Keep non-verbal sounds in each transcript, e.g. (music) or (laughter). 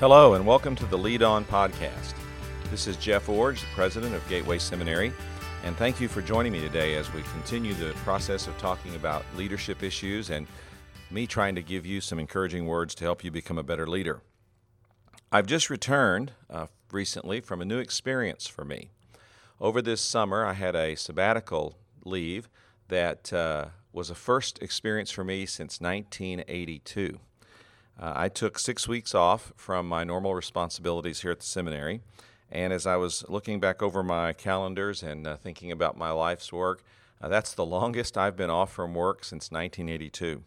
Hello, and welcome to the Lead On Podcast. This is Jeff Iorg, the president of Gateway Seminary, and thank you for joining me today as we continue the process of talking about leadership issues and me trying to give you some encouraging words to help you become a better leader. I've just returned uh, recently from a new experience for me. Over this summer, I had a sabbatical leave that uh, was a first experience for me since 1982. Uh, I took six weeks off from my normal responsibilities here at the seminary. And as I was looking back over my calendars and uh, thinking about my life's work, uh, that's the longest I've been off from work since 1982.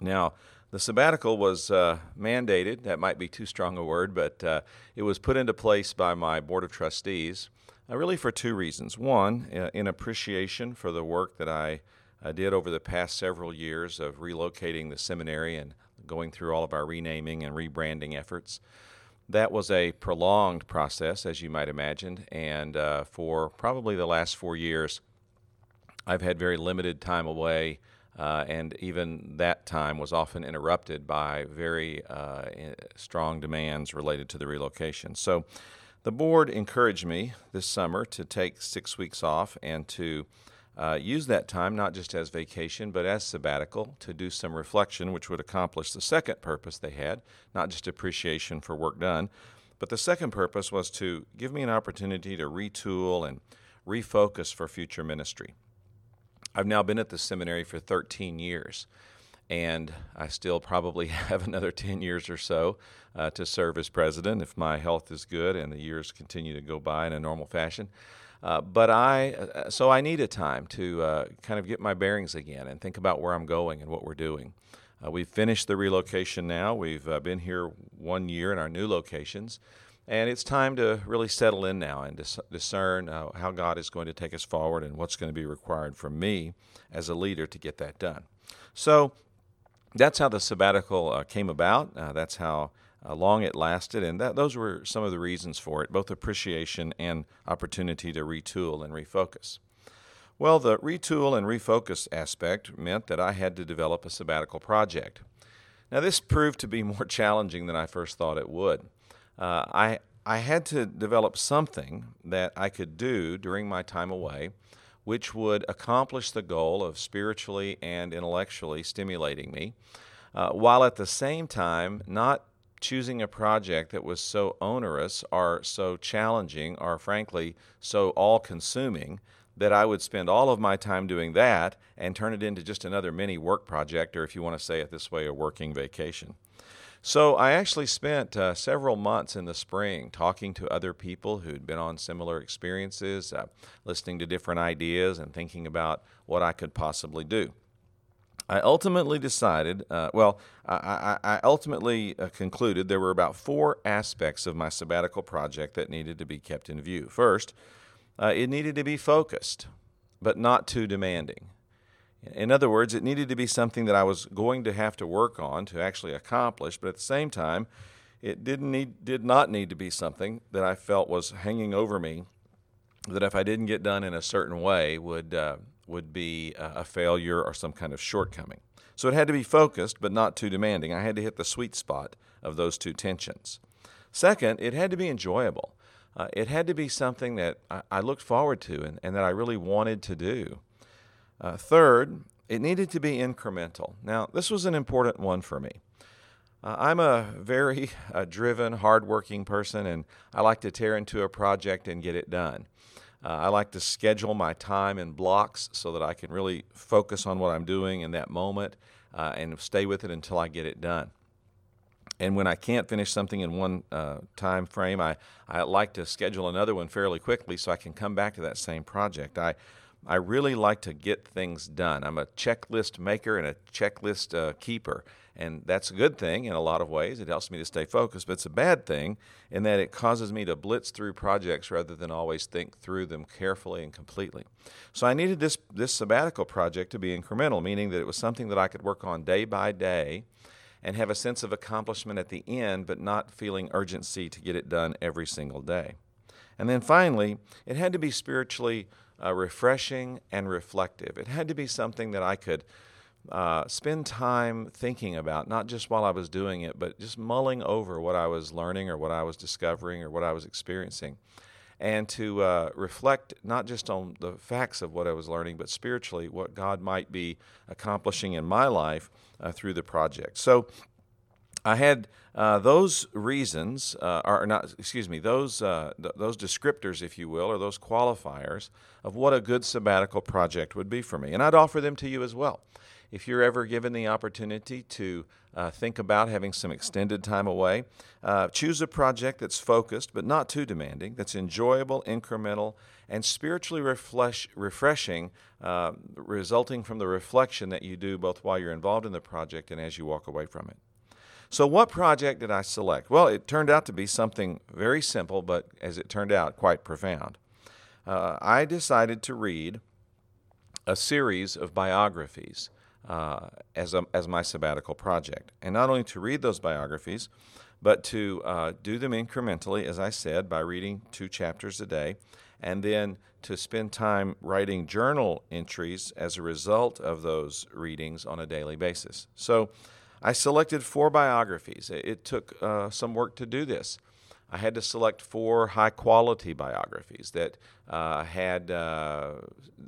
Now, the sabbatical was uh, mandated, that might be too strong a word, but uh, it was put into place by my Board of Trustees uh, really for two reasons. One, in appreciation for the work that I did over the past several years of relocating the seminary and going through all of our renaming and rebranding efforts. That was a prolonged process, as you might imagine, and uh, for probably the last four years, I've had very limited time away, uh, and even that time was often interrupted by very uh, strong demands related to the relocation. So, the board encouraged me this summer to take six weeks off and to uh, use that time not just as vacation, but as sabbatical to do some reflection, which would accomplish the second purpose they had, not just appreciation for work done, but the second purpose was to give me an opportunity to retool and refocus for future ministry. I've now been at the seminary for 13 years, and I still probably (laughs) have another 10 years or so uh, to serve as president if my health is good and the years continue to go by in a normal fashion. Uh, but I, uh, so I need a time to uh, kind of get my bearings again and think about where I'm going and what we're doing. Uh, we've finished the relocation now. We've been here one year in our new locations, and it's time to really settle in now and dis- discern how God is going to take us forward and what's going to be required from me as a leader to get that done. So that's how the sabbatical came about. that's how uh, long it lasted, and that, those were some of the reasons for it, both appreciation and opportunity to retool and refocus. Well, the retool and refocus aspect meant that I had to develop a sabbatical project. Now, this proved to be (laughs) more challenging than I first thought it would. Uh, I, I had to develop something that I could do during my time away which would accomplish the goal of spiritually and intellectually stimulating me, uh, while at the same time not choosing a project that was so onerous or so challenging or frankly so all consuming that I would spend all of my time doing that and turn it into just another mini work project, or if you want to say it this way, a working vacation. So I actually spent uh, several months in the spring talking to other people who'd been on similar experiences, uh, listening to different ideas, and thinking about what I could possibly do. I ultimately decided, uh, well, I, I, I ultimately uh, concluded there were about four aspects of my sabbatical project that needed to be kept in view. First, uh, it needed to be focused, but not too demanding. In other words, it needed to be something that I was going to have to work on to actually accomplish, but at the same time, it didn't need, did not need to be something that I felt was hanging over me that if I didn't get done in a certain way would uh, would be a failure or some kind of shortcoming. So it had to be focused but not too demanding. I had to hit the sweet spot of those two tensions. Second, it had to be enjoyable. Uh, it had to be something that I, I looked forward to and, and, that I really wanted to do. Uh, third, it needed to be incremental. Now, this was an important one for me. Uh, I'm a very uh, driven, hardworking person, and I like to tear into a project and get it done. Uh, I like to schedule my time in blocks so that I can really focus on what I'm doing in that moment uh, and stay with it until I get it done. And when I can't finish something in one uh, time frame, I, I like to schedule another one fairly quickly so I can come back to that same project. I, I really like to get things done. I'm a checklist maker and a checklist uh, keeper. And that's a good thing in a lot of ways. It helps me to stay focused, but it's a bad thing in that it causes me to blitz through projects rather than always think through them carefully and completely. So I needed this, this sabbatical project to be incremental, meaning that it was something that I could work on day by day and have a sense of accomplishment at the end, but not feeling urgency to get it done every single day. And then finally, it had to be spiritually uh, refreshing and reflective. It had to be something that I could uh, spend time thinking about, not just while I was doing it, but just mulling over what I was learning or what I was discovering or what I was experiencing. And to uh, reflect not just on the facts of what I was learning, but spiritually what God might be accomplishing in my life uh, through the project. So I had uh, those reasons, uh, or not, excuse me, those uh, th- those descriptors, if you will, or those qualifiers of what a good sabbatical project would be for me, and I'd offer them to you as well. If you're ever given the opportunity to uh, think about having some extended time away, uh, choose a project that's focused but not too demanding, that's enjoyable, incremental, and spiritually refresh, refreshing, uh, resulting from the reflection that you do both while you're involved in the project and as you walk away from it. So, what project did I select? Well, it turned out to be something very simple, but as it turned out, quite profound. Uh, I decided to read a series of biographies uh, as, a, as my sabbatical project. And not only to read those biographies, but to uh, do them incrementally, as I said, by reading two chapters a day, and then to spend time writing journal entries as a result of those readings on a daily basis. So I selected four biographies. It took uh, some work to do this. I had to select four high quality biographies that uh, had, uh,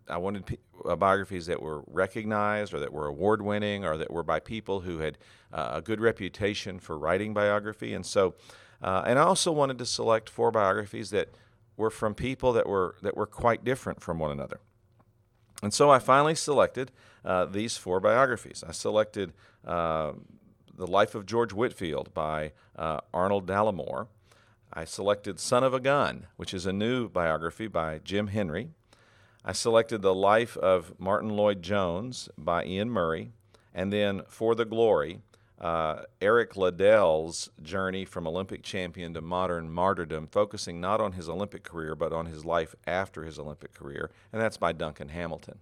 I wanted p- uh, biographies that were recognized or that were award winning or that were by people who had uh, a good reputation for writing biography. And so, uh, and I also wanted to select four biographies that were from people that were, that were quite different from one another. And so I finally selected uh, these four biographies. I selected The Life of George Whitefield by Arnold Dallimore. I selected Son of a Gun, which is a new biography by Jim Henry. I selected The Life of Martyn Lloyd-Jones by Iain Murray. And then For the Glory, uh, Eric Liddell's journey from Olympic champion to modern martyrdom, focusing not on his Olympic career, but on his life after his Olympic career. And that's by Duncan Hamilton.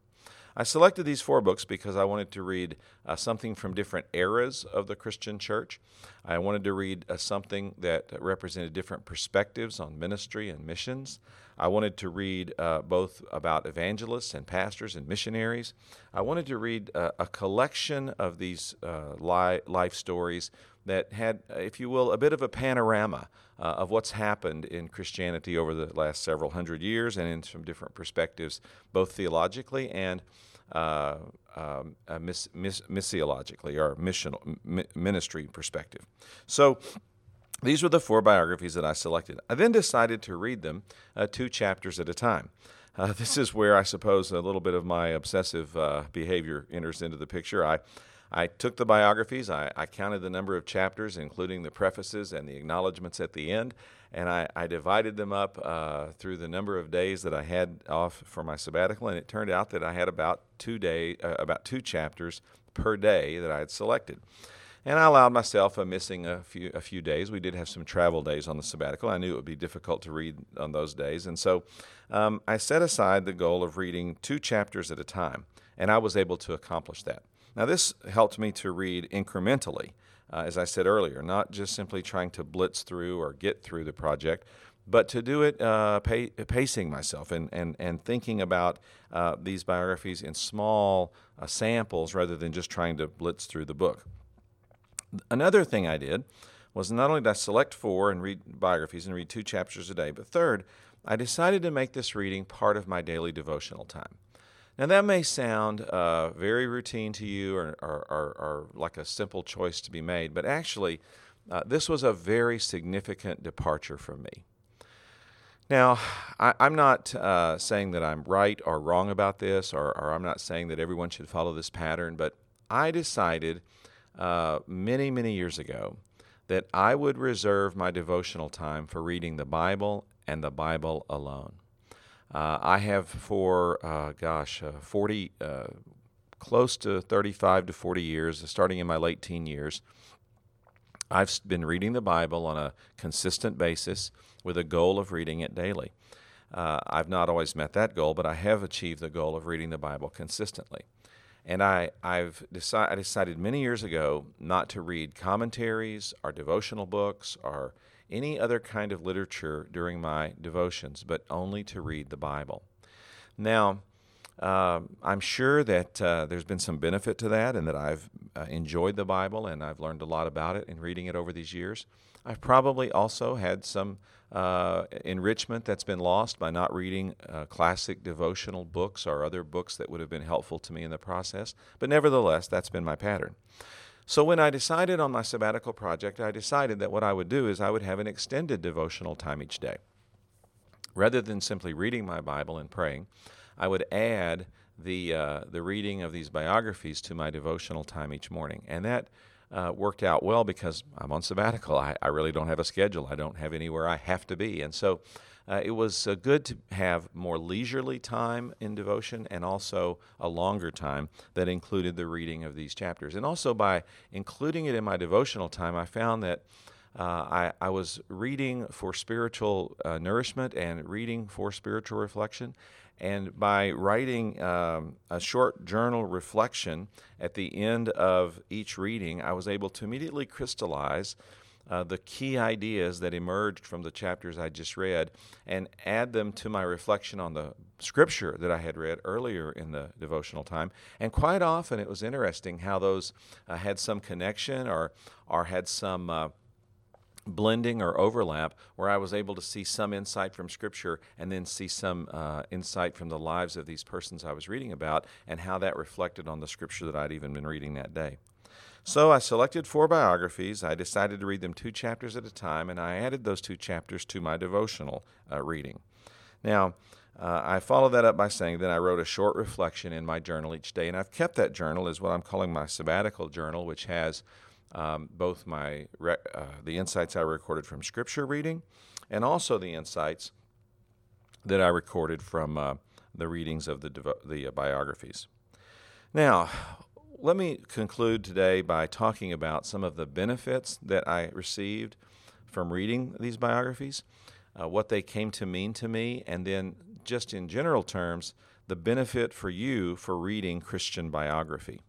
I selected these four books because I wanted to read uh, something from different eras of the Christian church. I wanted to read uh, something that represented different perspectives on ministry and missions. I wanted to read uh, both about evangelists and pastors and missionaries. I wanted to read uh, a collection of these uh, li- life stories that had, if you will, a bit of a panorama uh, of what's happened in Christianity over the last several hundred years and in some different perspectives, both theologically and uh, um, uh, miss, miss, missiologically or missional, ministry perspective. So these were the four biographies that I selected. I then decided to read them uh, two chapters at a time. Uh, this is where I suppose a little bit of my obsessive uh, behavior enters into the picture. I I took the biographies, I, I, counted the number of chapters, including the prefaces and the acknowledgments at the end, and I, I divided them up uh, through the number of days that I had off for my sabbatical, and it turned out that I had about two day, uh, about two chapters per day that I had selected. And I allowed myself a missing a few a few days. We did have some travel days on the sabbatical. I knew it would be difficult to read on those days, and so um, I set aside the goal of reading two chapters at a time, and I was able to accomplish that. Now, this helped me to read incrementally, uh, as I said earlier, not just simply trying to blitz through or get through the project, but to do it uh, pacing myself and, and, and thinking about uh, these biographies in small uh, samples rather than just trying to blitz through the book. Another thing I did was not only did I select four and read biographies and read two chapters a day, but third, I decided to make this reading part of my daily devotional time. Now, that may sound uh, very routine to you or, or, or, or, like a simple choice to be made, but actually, uh, this was a very significant departure for me. Now, I, am not uh, saying that I'm right or wrong about this, or, or, I'm not saying that everyone should follow this pattern, but I decided uh, many, many years ago that I would reserve my devotional time for reading the Bible and the Bible alone. Uh, I have for, uh, gosh, uh, 40, uh, close to 35 to 40 years, starting in my late teen years. I've been reading the Bible on a consistent basis with a goal of reading it daily. Uh, I've not always met that goal, but I have achieved the goal of reading the Bible consistently. And I, I've decided, I decided many years ago not to read commentaries or devotional books or any other kind of literature during my devotions, but only to read the Bible. Now, uh, I'm sure that uh, there's been some benefit to that and that I've uh, enjoyed the Bible and I've learned a lot about it in reading it over these years. I've probably also had some uh, enrichment that's been lost by not reading uh, classic devotional books or other books that would have been helpful to me in the process. But nevertheless, that's been my pattern. So when I decided on my sabbatical project, I decided that what I would do is I would have an extended devotional time each day. Rather than simply reading my Bible and praying, I would add the uh, the reading of these biographies to my devotional time each morning, and that uh, worked out well because I'm on sabbatical. I, I, really don't have a schedule. I don't have anywhere I have to be, and so uh, it was uh, good to have more leisurely time in devotion and also a longer time that included the reading of these chapters. And also by including it in my devotional time, I found that. Uh, I, I, was reading for spiritual uh, nourishment and reading for spiritual reflection. And by writing um, a short journal reflection at the end of each reading, I was able to immediately crystallize uh, the key ideas that emerged from the chapters I just read and add them to my reflection on the scripture that I had read earlier in the devotional time. And quite often it was interesting how those uh, had some connection or, or had some. Uh, blending or overlap where I was able to see some insight from Scripture and then see some uh, insight from the lives of these persons I was reading about and how that reflected on the Scripture that I'd even been reading that day. So I selected four biographies. I decided to read them two chapters at a time, and I added those two chapters to my devotional uh, reading. Now, uh, I followed that up by saying that I wrote a short reflection in my journal each day, and I've kept that journal as what I'm calling my sabbatical journal, which has um, both my uh, the insights I recorded from Scripture reading, and also the insights that I recorded from uh, the readings of the devo- the uh, biographies. Now, let me conclude today by talking about some of the benefits that I received from reading these biographies, uh, what they came to mean to me, and then, just in general terms, the benefit for you for reading Christian biography.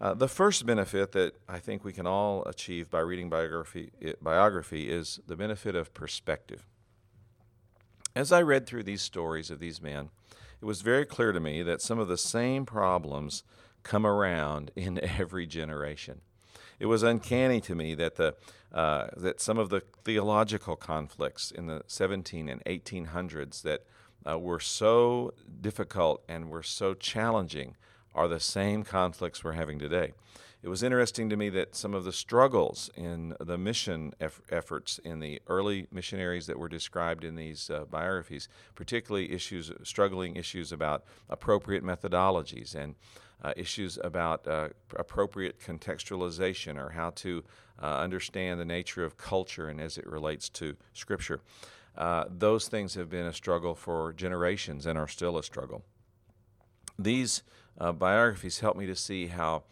Uh, the first benefit that I think we can all achieve by reading biography, biography is the benefit of perspective. As I read through these stories of these men, it was very clear to me that some of the same problems come around (laughs) in every generation. It was uncanny to me that the uh, that some of the theological conflicts in the 17 and 1800s that uh, were so difficult and were so challenging are the same conflicts we're having today. It was interesting to me that some of the struggles in the mission eff- efforts in the early missionaries that were described in these uh, biographies, particularly issues, struggling issues about appropriate methodologies and uh, issues about uh, appropriate contextualization or how to uh, understand the nature of culture and as it relates to Scripture. Uh, those things have been a struggle for generations and are still a struggle. These uh, biographies help me to see how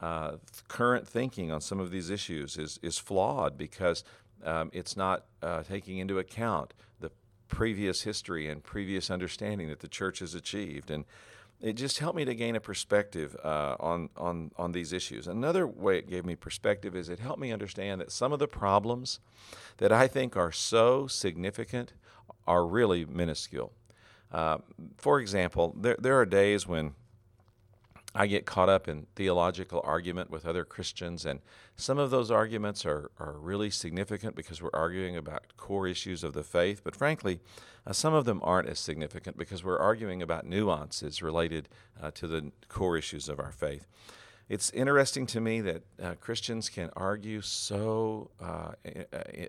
uh, current thinking on some of these issues is, is flawed because um, it's not taking into account the previous history and previous understanding that the church has achieved. And it just helped me to gain a perspective uh, on, on, on these issues. Another way it gave me perspective is it helped me understand that some of the problems that I think are so significant are really minuscule. Uh, for example, there, there are days when I get caught up in theological argument with other Christians, and some of those arguments are, are really significant because we're arguing about core issues of the faith. But frankly, uh, some of them aren't as significant because we're arguing about nuances related uh, to the core issues of our faith. It's interesting to me that uh, Christians can argue so uh,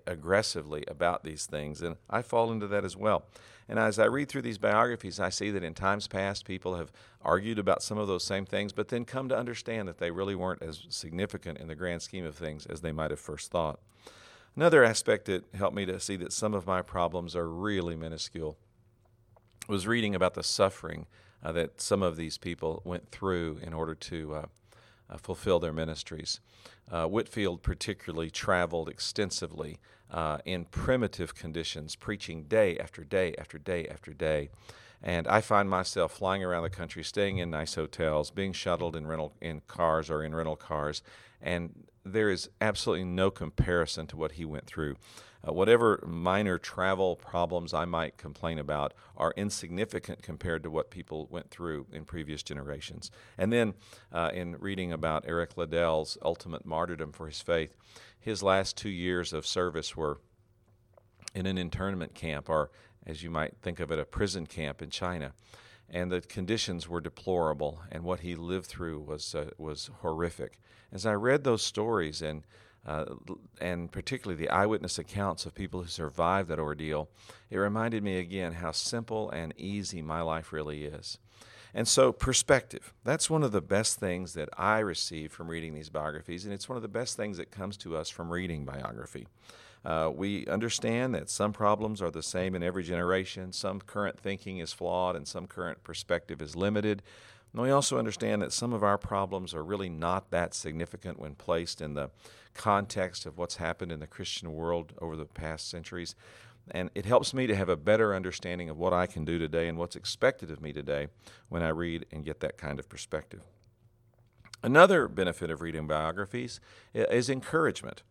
aggressively about these things, and I fall into that as well. And as I read through these biographies, I see that in times past, people have argued about some of those same things, but then come to understand that they really weren't as significant in the grand scheme of things as they might have first thought. Another aspect that helped me to see that some of my problems are really minuscule was reading about the suffering uh, that some of these people went through in order to uh, fulfill their ministries. Uh, Whitefield, particularly, traveled extensively uh, in primitive conditions, preaching day after day after day after day. And I find myself flying around the country, staying in nice hotels, being shuttled in rental in cars or in rental cars, and there is absolutely no comparison to what he went through. Uh, whatever minor travel problems I might complain about are insignificant compared to what people went through in previous generations. And then, uh, in reading about Eric Liddell's ultimate martyrdom for his faith, his last two years of service were in an internment camp, or as you might think of it, a prison camp in China. And the conditions were deplorable, and what he lived through was uh, was horrific. As I read those stories and uh, and particularly the eyewitness accounts of people who survived that ordeal, it reminded me again how simple and easy my life really is. And so, perspective. That's one of the best things that I receive from reading these biographies, and it's one of the best things that comes to us from reading biography. Uh, we understand that some problems are the same in every generation, some current thinking is flawed, and some current perspective is limited. And we also understand that some of our problems are really not that significant when placed in the context of what's happened in the Christian world over the past centuries. And it helps me to have a better understanding of what I can do today and what's expected of me today when I read and get that kind of perspective. Another benefit of reading biographies is encouragement.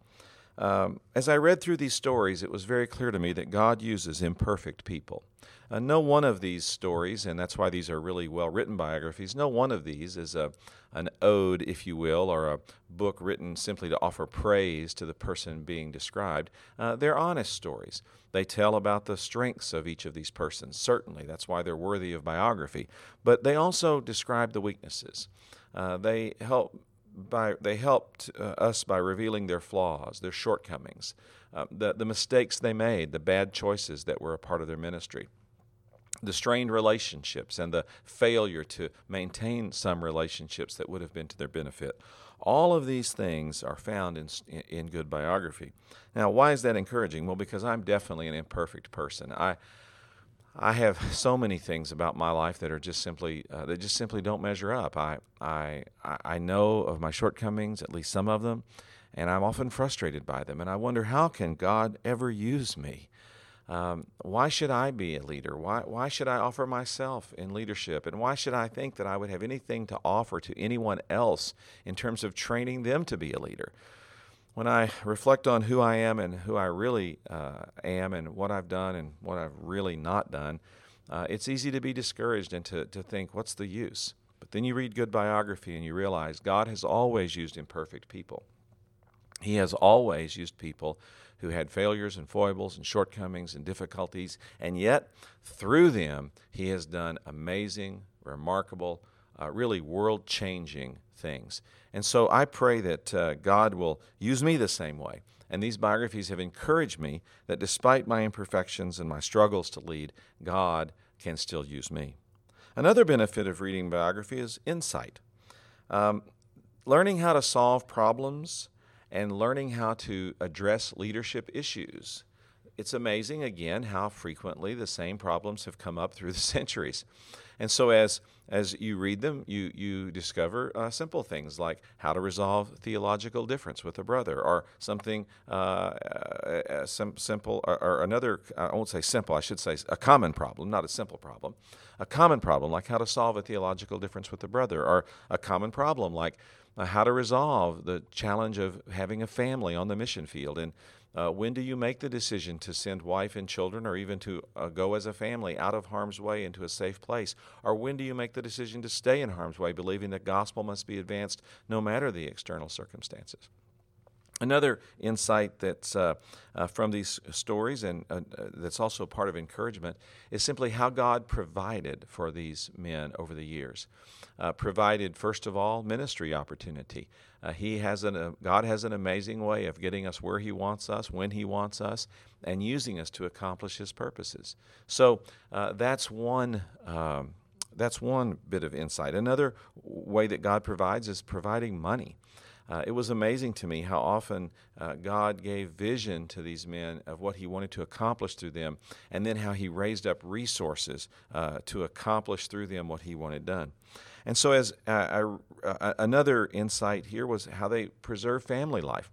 Um, as I read through these stories, it was very clear to me that God uses imperfect people. Uh, no one of these stories, and that's why these are really well written biographies, no one of these is a, an ode, if you will, or a book written simply to offer praise to the person being described. Uh, they're honest stories. They tell about the strengths of each of these persons, certainly. That's why they're worthy of biography. But they also describe the weaknesses. Uh, they help by they helped uh, us by revealing their flaws, their shortcomings, uh, the the mistakes they made, the bad choices that were a part of their ministry, the strained relationships, and the failure to maintain some relationships that would have been to their benefit. All of these things are found in, in good biography. Now, why is that encouraging? Well, because I'm definitely an imperfect person. I I have so many things about my life that are just simply uh, that just simply don't measure up. I, I I know of my shortcomings, at least some of them, and I'm often frustrated by them. And I wonder how can God ever use me? Um, why should I be a leader? Why why should I offer myself in leadership? And why should I think that I would have anything to offer to anyone else in terms of training them to be a leader? When I reflect on who I am and who I really uh, am and what I've done and what I've really not done, uh, it's easy to be discouraged and to, to think, what's the use? But then you read good biography and you realize God has always used imperfect people. He has always used people who had failures and foibles and shortcomings and difficulties, and yet through them, He has done amazing, remarkable, uh, really world changing things. And so I pray that uh, God will use me the same way. And these biographies have encouraged me that despite my imperfections and my struggles to lead, God can still use me. Another benefit of reading biography is insight. Um, learning how to solve problems and learning how to address leadership issues. It's amazing, again, how frequently the same problems have come up through the (laughs) centuries. And so, as as you read them, you you discover uh, simple things like how to resolve theological difference with a brother, or something uh, uh, sim- simple, or, or, another. I won't say simple. I should say a common problem, not a simple problem. A common problem like how to solve a theological difference with a brother, or a common problem like uh, how to resolve the challenge of having a family on the mission field and uh, when do you make the decision to send wife and children, or even to uh, go as a family out of harm's way into a safe place? Or when do you make the decision to stay in harm's way, believing that gospel must be advanced no matter the external circumstances? Another insight that's uh, uh, from these stories, and uh, uh, that's also part of encouragement, is simply how God provided for these men over the years. Uh, provided, first of all, ministry opportunity. Uh, he has an, God has an amazing way of getting us where He wants us, when He wants us, and using us to accomplish His purposes. So that's one. Um, that's one bit of insight. Another way that God provides is providing money. Uh, it was amazing to me how often uh, God gave vision to these men of what He wanted to accomplish through them, and then how He raised up resources uh, to accomplish through them what He wanted done. And so, as uh, I, uh, another insight here was how they preserve family life.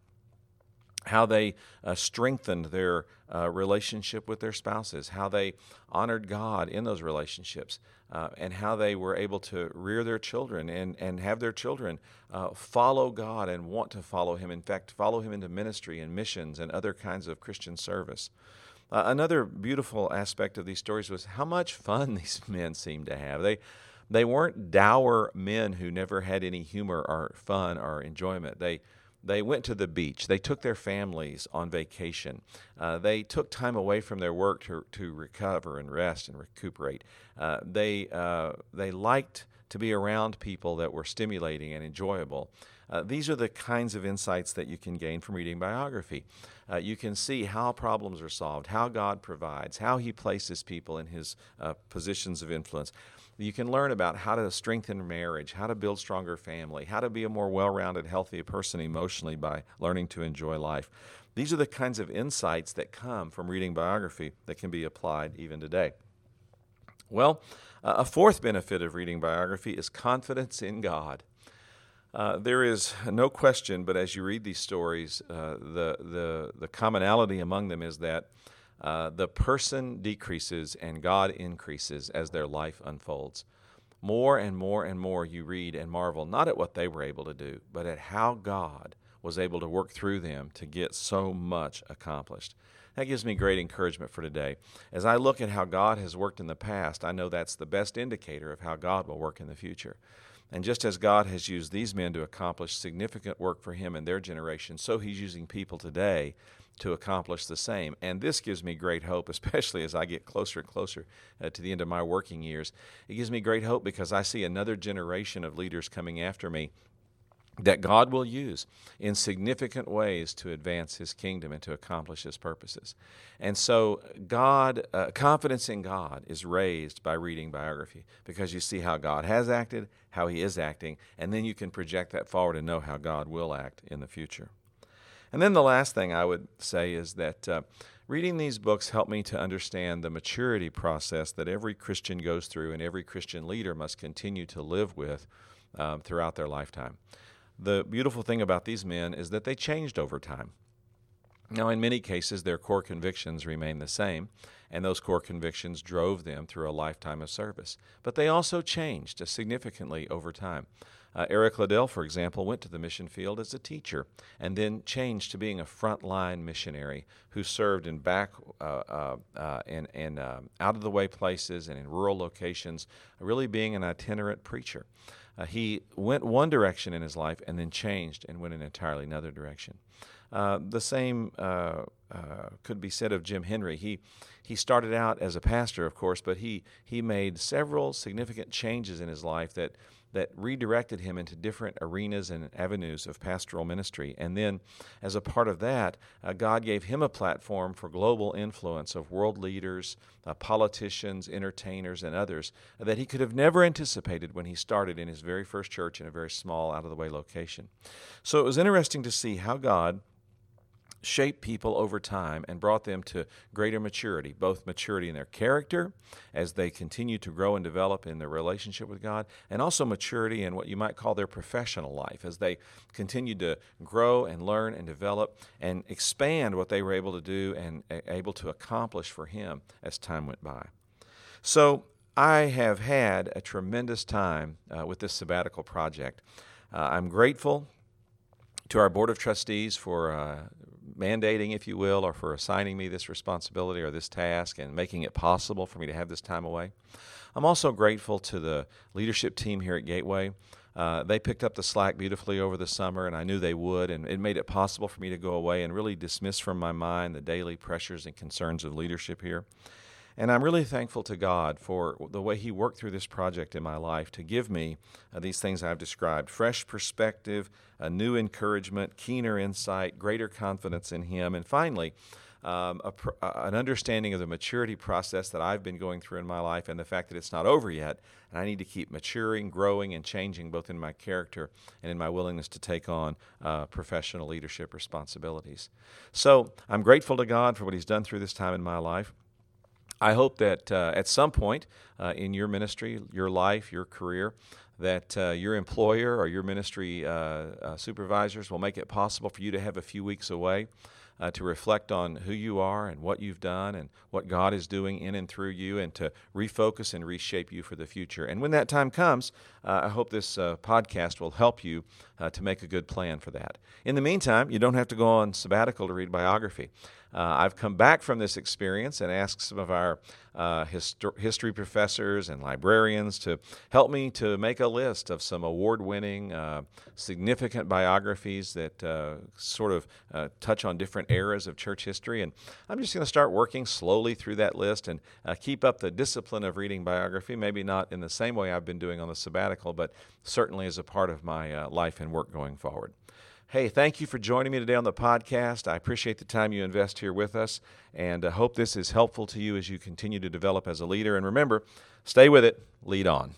how they uh, strengthened their uh, relationship with their spouses, how they honored God in those relationships, uh, and how they were able to rear their children and, and have their children uh, follow God and want to follow Him. In fact, follow Him into ministry and missions and other kinds of Christian service. Another beautiful aspect of these stories was how much fun (laughs) these men seemed to have. They they weren't dour men who never had any humor or fun or enjoyment. They they went to the beach. They took their families on vacation. Uh, they took time away from their work to, to recover and rest and recuperate. Uh, they, uh, they liked to be around people that were stimulating and enjoyable. Uh, these are the kinds of insights that you can gain from reading biography. Uh, you can see how problems are solved, how God provides, how He places people in His uh, positions of influence. You can learn about how to strengthen marriage, how to build stronger family, how to be a more well rounded, healthy person emotionally by learning to enjoy life. These are the kinds of insights that come from reading biography that can be applied even today. Well, uh, a fourth benefit of reading biography is confidence in God. Uh, there is no question, but as you read these stories, uh, the, the, the commonality among them is that uh, the person decreases and God increases as their life unfolds. More and more and more you read and marvel not at what they were able to do, but at how God was able to work through them to get so much accomplished. That gives me great encouragement for today. As I look at how God has worked in the past, I know that's the best indicator of how God will work in the future. And just as God has used these men to accomplish significant work for Him in their generation, so He's using people today to accomplish the same. And this gives me great hope, (laughs) especially as I get closer and closer uh, to the end of my working years. It gives me great hope because I see another generation of leaders coming after me that God will use in significant ways to advance His kingdom and to accomplish His purposes. And so, God, uh, confidence in God is raised by reading biography because you see how God has acted, how He is acting, and then you can project that forward and know how God will act in the future. And then the last thing I would say is that uh, reading these books helped me to understand the maturity process that every Christian goes through and every Christian leader must continue to live with um, throughout their lifetime. The beautiful thing about these men is that they changed over time. Now, in many cases, their core convictions remain the same, and those core convictions drove them through a lifetime of service. But they also changed significantly over time. Uh, Eric Liddell, for example, went to the mission field as a teacher and then changed to being a frontline missionary who served in back uh, uh, uh uh, out of the way places and in rural locations, really being an itinerant preacher. Uh, he went one direction in his life and then changed and went in an entirely another direction. Uh, the same uh, uh, could be said of Jim Henry. He he started out as a pastor, of course, but he he made several significant changes in his life that that redirected him into different arenas and avenues of pastoral ministry. And then, as a part of that, uh, God gave him a platform for global influence of world leaders, uh, politicians, entertainers, and others that he could have never anticipated when he started in his very first church in a very small, out of the way location. So it was interesting to see how God shaped people over time and brought them to greater maturity, both maturity in their character as they continue to grow and develop in their relationship with God, and also maturity in what you might call their professional life as they continued to grow and learn and develop and expand what they were able to do and able to accomplish for Him as time went by. So, I have had a tremendous time uh, with this sabbatical project. Uh, I'm grateful to our Board of Trustees for uh, mandating, if you will, or for assigning me this responsibility or this task and making it possible for me to have this time away. I'm also grateful to the leadership team here at Gateway. Uh, they picked up the slack beautifully over the summer, and I knew they would, and it made it possible for me to go away and really dismiss from my mind the daily pressures and concerns of leadership here. And I'm really thankful to God for the way He worked through this project in my life to give me uh, these things I've described fresh perspective, a new encouragement, keener insight, greater confidence in Him, and finally, um, a, an understanding of the maturity process that I've been going through in my life and the fact that it's not over yet. And I need to keep maturing, growing, and changing both in my character and in my willingness to take on uh, professional leadership responsibilities. So I'm grateful to God for what He's done through this time in my life. I hope that uh, at some point uh, in your ministry, your life, your career, that uh, your employer or your ministry uh, uh, supervisors will make it possible for you to have a few weeks away uh, to reflect on who you are and what you've done and what God is doing in and through you and to refocus and reshape you for the future. And when that time comes, I hope this podcast will help you to make a good plan for that. In the meantime, you don't have to go on sabbatical to read biography. Uh, I've come back from this experience and asked some of our uh, histor- history professors and librarians to help me to make a list of some award winning, uh, significant biographies that sort of touch on different eras of church history. And I'm just going to start working slowly through that list and keep up the discipline of reading biography, maybe not in the same way I've been doing on the sabbatical, but certainly as a part of my life and work going forward. Hey, thank you for joining me today on the podcast. I appreciate the time you invest here with us, and I hope this is helpful to you as you continue to develop as a leader. And remember, stay with it, lead on.